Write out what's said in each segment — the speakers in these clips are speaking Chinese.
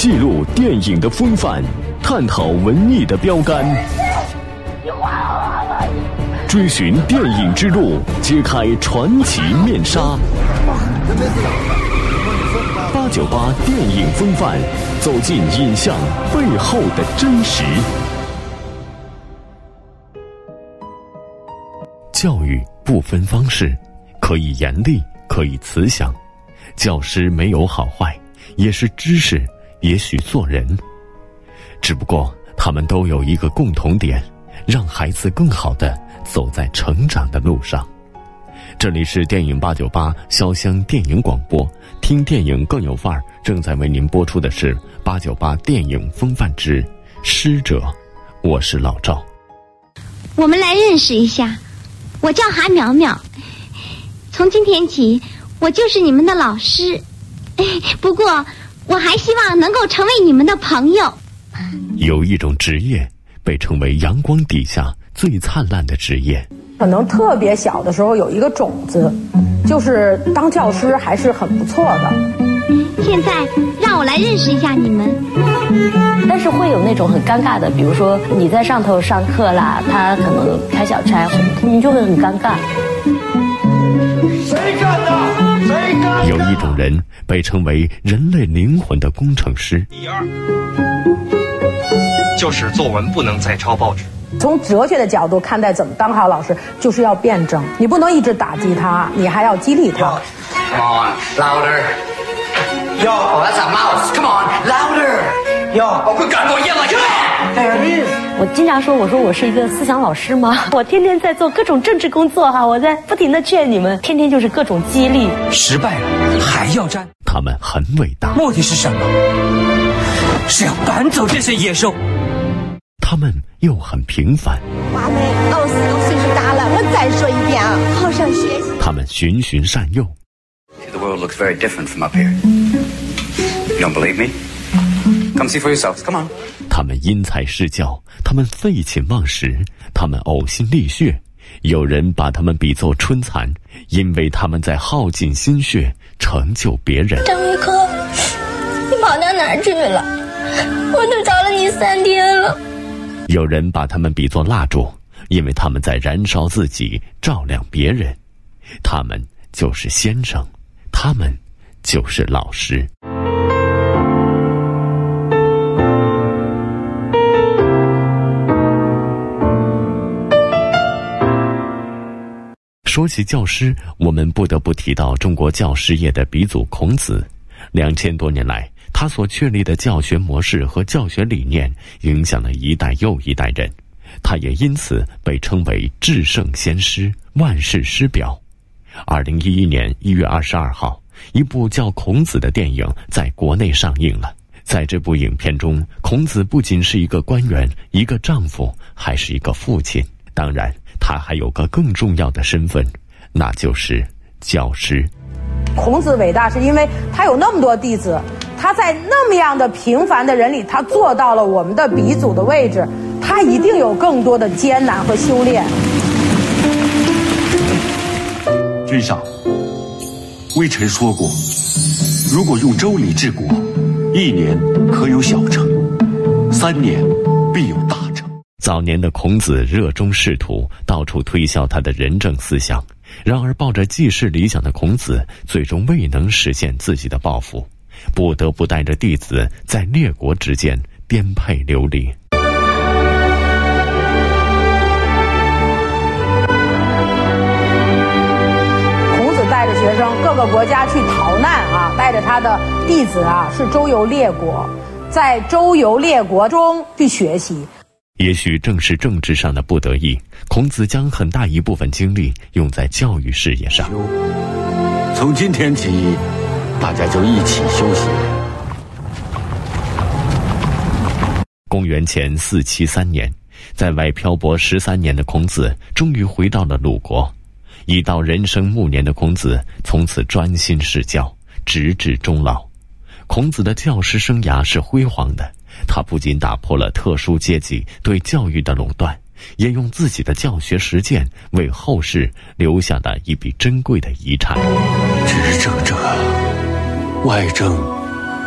记录电影的风范，探讨文艺的标杆，追寻电影之路，揭开传奇面纱。八九八电影风范，走进影像背后的真实。教育不分方式，可以严厉，可以慈祥。教师没有好坏，也是知识，也许做人。只不过他们都有一个共同点，让孩子更好的走在成长的路上。这里是电影八九八潇湘电影广播，听电影更有范儿。正在为您播出的是八九八电影风范之师者，我是老赵。我们来认识一下，我叫韩苗苗，从今天起我就是你们的老师。不过我还希望能够成为你们的朋友。有一种职业被称为阳光底下最灿烂的职业。可能特别小的时候有一个种子，就是当教师还是很不错的。现在让我来认识一下你们。但是会有那种很尴尬的，比如说你在上头上课啦，他可能开小差，你就会很尴尬。谁干的？谁干？有一种人被称为人类灵魂的工程师。第二，就是作文不能再抄报纸。从哲学的角度看待怎么当好老师，就是要辩证，你不能一直打击他，你还要激励他。Come on, louder. Yo, oh, that's a mouse. Come on, louder. Yo, 我快赶过夜了我经常说，我说我是一个思想老师吗？我天天在做各种政治工作哈，我在不停的劝你们，天天就是各种激励。失败了还要战，他们很伟大，目的是什么？是要赶走这些野兽。他们又很平凡，华梅，哦，岁数大了，我再说一遍啊，好生学习。他们循循善诱，The world looks very different from up here. You don't believe me? Come see for yourselves. Come on. 他们因材施教，他们废寝忘食，他们呕心沥血。有人把他们比作春蚕，因为他们在耗尽心血成就别人。张维科，你跑到哪儿去了？我都找了你三天了。有人把他们比作蜡烛，因为他们在燃烧自己，照亮别人。他们就是先生，他们就是老师。说起教师，我们不得不提到中国教师业的鼻祖孔子。两千多年来，他所确立的教学模式和教学理念，影响了一代又一代人。他也因此被称为至圣先师、万世师表。二零一一年一月二十二号，一部叫《孔子》的电影在国内上映了。在这部影片中，孔子不仅是一个官员、一个丈夫，还是一个父亲。当然，他还有个更重要的身份，那就是教师。孔子伟大是因为他有那么多弟子，他在那么样的平凡的人里，他做到了我们的鼻祖的位置，他一定有更多的艰难和修炼。君上，微臣说过，如果用周礼治国，一年可有小成，三年必有大成。早年的孔子热衷仕途，到处推销他的仁政思想。然而，抱着济世理想的孔子，最终未能实现自己的抱负，不得不带着弟子在列国之间颠沛流离。孔子带着学生各个国家去逃难啊，带着他的弟子啊，是周游列国，在周游列国中去学习。也许正是政治上的不得已，孔子将很大一部分精力用在教育事业上。从今天起，大家就一起休息。公元前四七三年，在外漂泊十三年的孔子终于回到了鲁国。已到人生暮年的孔子，从此专心侍教，直至终老。孔子的教师生涯是辉煌的。他不仅打破了特殊阶级对教育的垄断，也用自己的教学实践为后世留下了一笔珍贵的遗产。执政者，外政、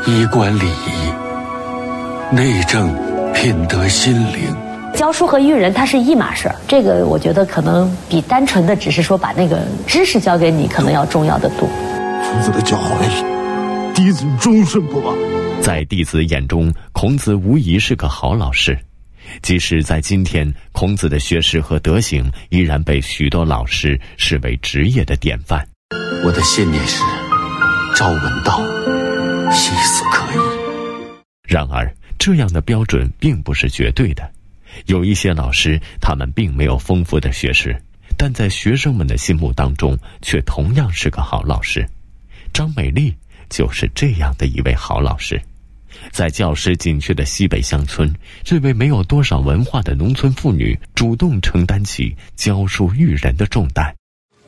衣冠礼仪，内政品德心灵。教书和育人它是一码事儿，这个我觉得可能比单纯的只是说把那个知识教给你，可能要重要的多。孔子的教诲，弟子终身不忘。在弟子眼中，孔子无疑是个好老师。即使在今天，孔子的学识和德行依然被许多老师视为职业的典范。我的信念是：朝闻道，夕死可矣。然而，这样的标准并不是绝对的。有一些老师，他们并没有丰富的学识，但在学生们的心目当中，却同样是个好老师。张美丽就是这样的一位好老师。在教师紧缺的西北乡村，这位没有多少文化的农村妇女，主动承担起教书育人的重担。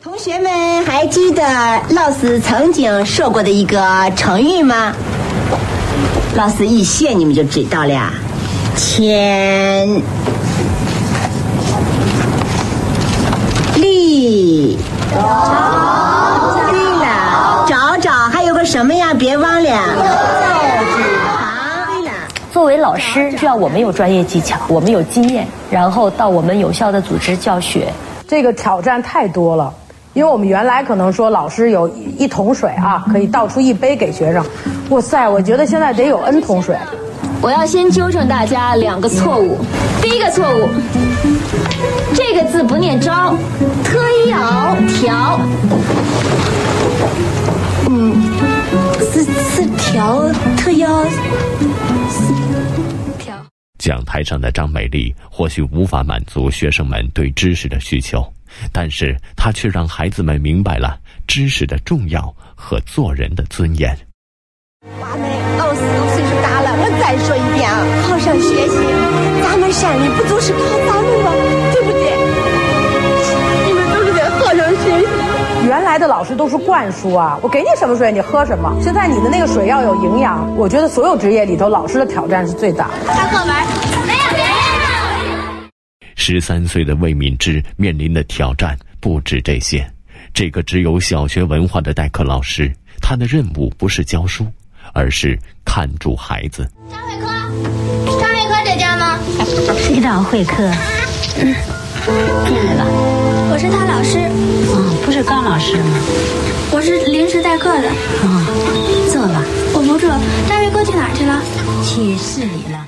同学们还记得老师曾经说过的一个成语吗？老师一写你们就知道了呀。千里找，对了，找找还有个什么呀？别忘了。作为老师，需要我们有专业技巧，我们有经验，然后到我们有效的组织教学。这个挑战太多了，因为我们原来可能说老师有一桶水啊，可以倒出一杯给学生。哇塞，我觉得现在得有 N 桶水。我要先纠正大家两个错误。第一个错误，这个字不念招，特要条。嗯，是是条特邀，条。讲台上的张美丽或许无法满足学生们对知识的需求，但是她却让孩子们明白了知识的重要和做人的尊严。娃们，老师都岁数大了，我再说一遍啊，好生学习。咱们山里不就是靠咱们吗？对不对？原来的老师都是灌输啊，我给你什么水你喝什么。现在你的那个水要有营养。我觉得所有职业里头，老师的挑战是最大的。看课文，没有别人。十三岁的魏敏芝面临的挑战不止这些。这个只有小学文化的代课老师，他的任务不是教书。而是看住孩子。张伟科，张伟科在家吗？谁找会客？嗯，进来了。我是他老师。哦，不是高老师吗？我是临时代课的。哦，坐吧。我不坐。大卫哥去哪儿去了？去市里了。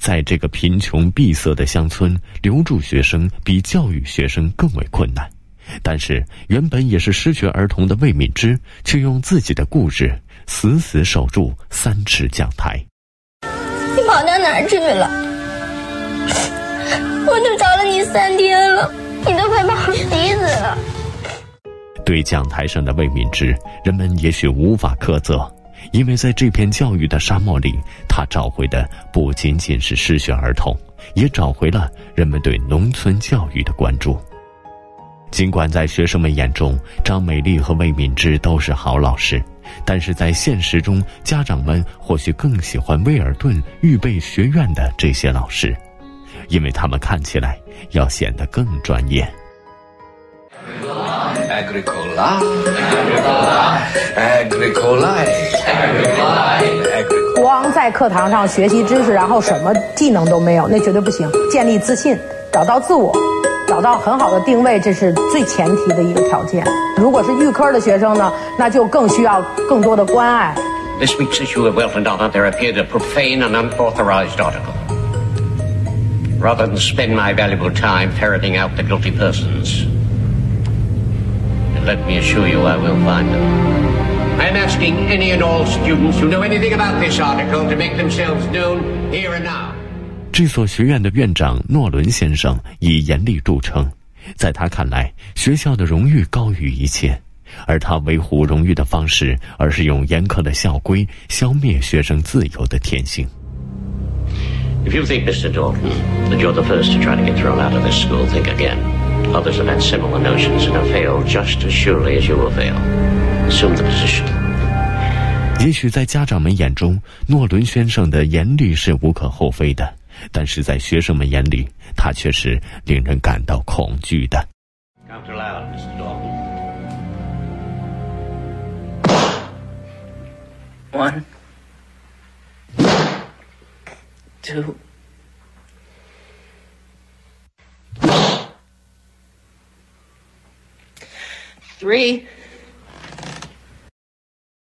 在这个贫穷闭塞的乡村，留住学生比教育学生更为困难。但是，原本也是失学儿童的魏敏芝，却用自己的故事。死死守住三尺讲台。你跑到哪儿去了？我都找了你三天了，你都快把我急死了。对讲台上的魏敏芝，人们也许无法苛责，因为在这片教育的沙漠里，他找回的不仅仅是失学儿童，也找回了人们对农村教育的关注。尽管在学生们眼中，张美丽和魏敏芝都是好老师。但是在现实中，家长们或许更喜欢威尔顿预备学院的这些老师，因为他们看起来要显得更专业。光在课堂上学习知识，然后什么技能都没有，那绝对不行。建立自信，找到自我。找到很好的定位，这是最前提的一个条件。如果是预科的学生呢，那就更需要更多的关爱。This week's issue of and Donna, there appeared a profane and unauthorized article. Rather than spend my valuable time ferreting out the guilty persons, let me assure you I will find them. I am asking any and all students who know anything about this article to make themselves known here and now. 这所学院的院长诺伦先生以严厉著称，在他看来，学校的荣誉高于一切，而他维护荣誉的方式，而是用严苛的校规消灭学生自由的天性。If you think, Mr. Dalton, that you're the first to try to get thrown out of this school, think again. Others have had similar notions and have failed just as surely as you will fail. Assume the position. 也许在家长们眼中，诺伦先生的严厉是无可厚非的。但是在学生们眼里，他却是令人感到恐惧的。One, two,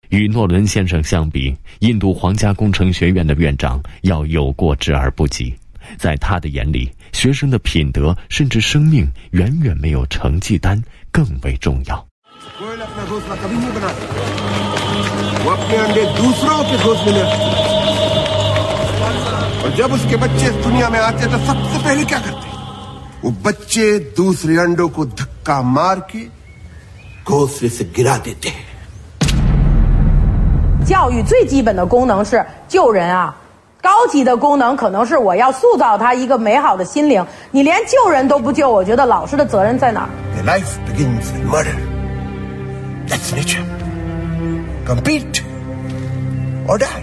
与诺伦先生相比，印度皇家工程学院的院长要有过之而不及。在他的眼里，学生的品德甚至生命，远远没有成绩单更为重要。教育最基本的功能是救人啊，高级的功能可能是我要塑造他一个美好的心灵。你连救人都不救，我觉得老师的责任在哪儿？Life begins with murder. That's nature. Compete or die.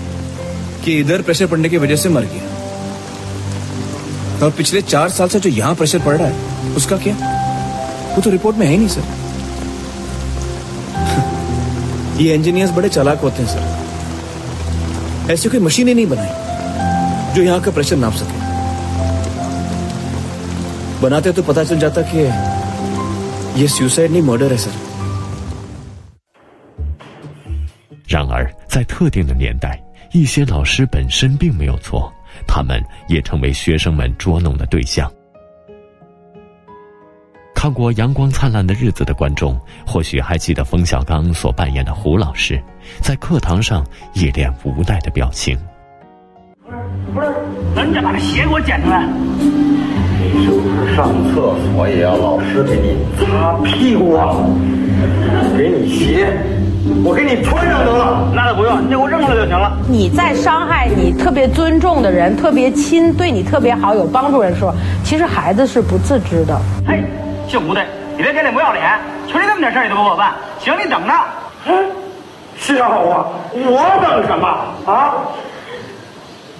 कि इधर प्रेशर पड़ने की वजह से मर गया और पिछले चार साल से जो यहां प्रेशर पड़ रहा है उसका क्या वो तो रिपोर्ट में है ही नहीं सर ये इंजीनियर्स बड़े चालाक होते हैं सर ऐसी कोई मशीन ही नहीं बनाई जो यहां का प्रेशर नाप सके बनाते तो पता चल जाता कि ये सुसाइड नहीं मर्डर है सर 然而，在特定的年代， 一些老师本身并没有错，他们也成为学生们捉弄的对象。看过《阳光灿烂的日子》的观众，或许还记得冯小刚所扮演的胡老师，在课堂上一脸无奈的表情。不是，人家把这鞋给我捡出来。你是不是上厕所也要老师给你擦屁股啊？我给你穿上得了。那倒不用，你给我扔了就行了。你在伤害你特别尊重的人、特别亲、对你特别好、有帮助人的时候，其实孩子是不自知的。嘿。姓吴的，你别给脸不要脸，就你这么点事你都不给我办，行，你等着。笑话，我等什么啊？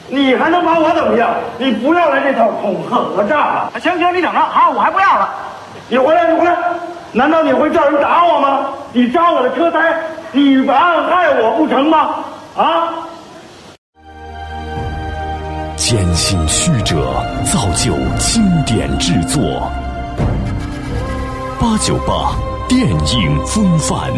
你还能把我怎么样？你不要来这套恐吓讹诈了。行行，你等着，好，我还不要了。你回来，你回来。难道你会叫人打我吗？你扎我的车胎，你妨害我不成吗？啊！艰辛曲折，造就经典制作。八九八电影风范。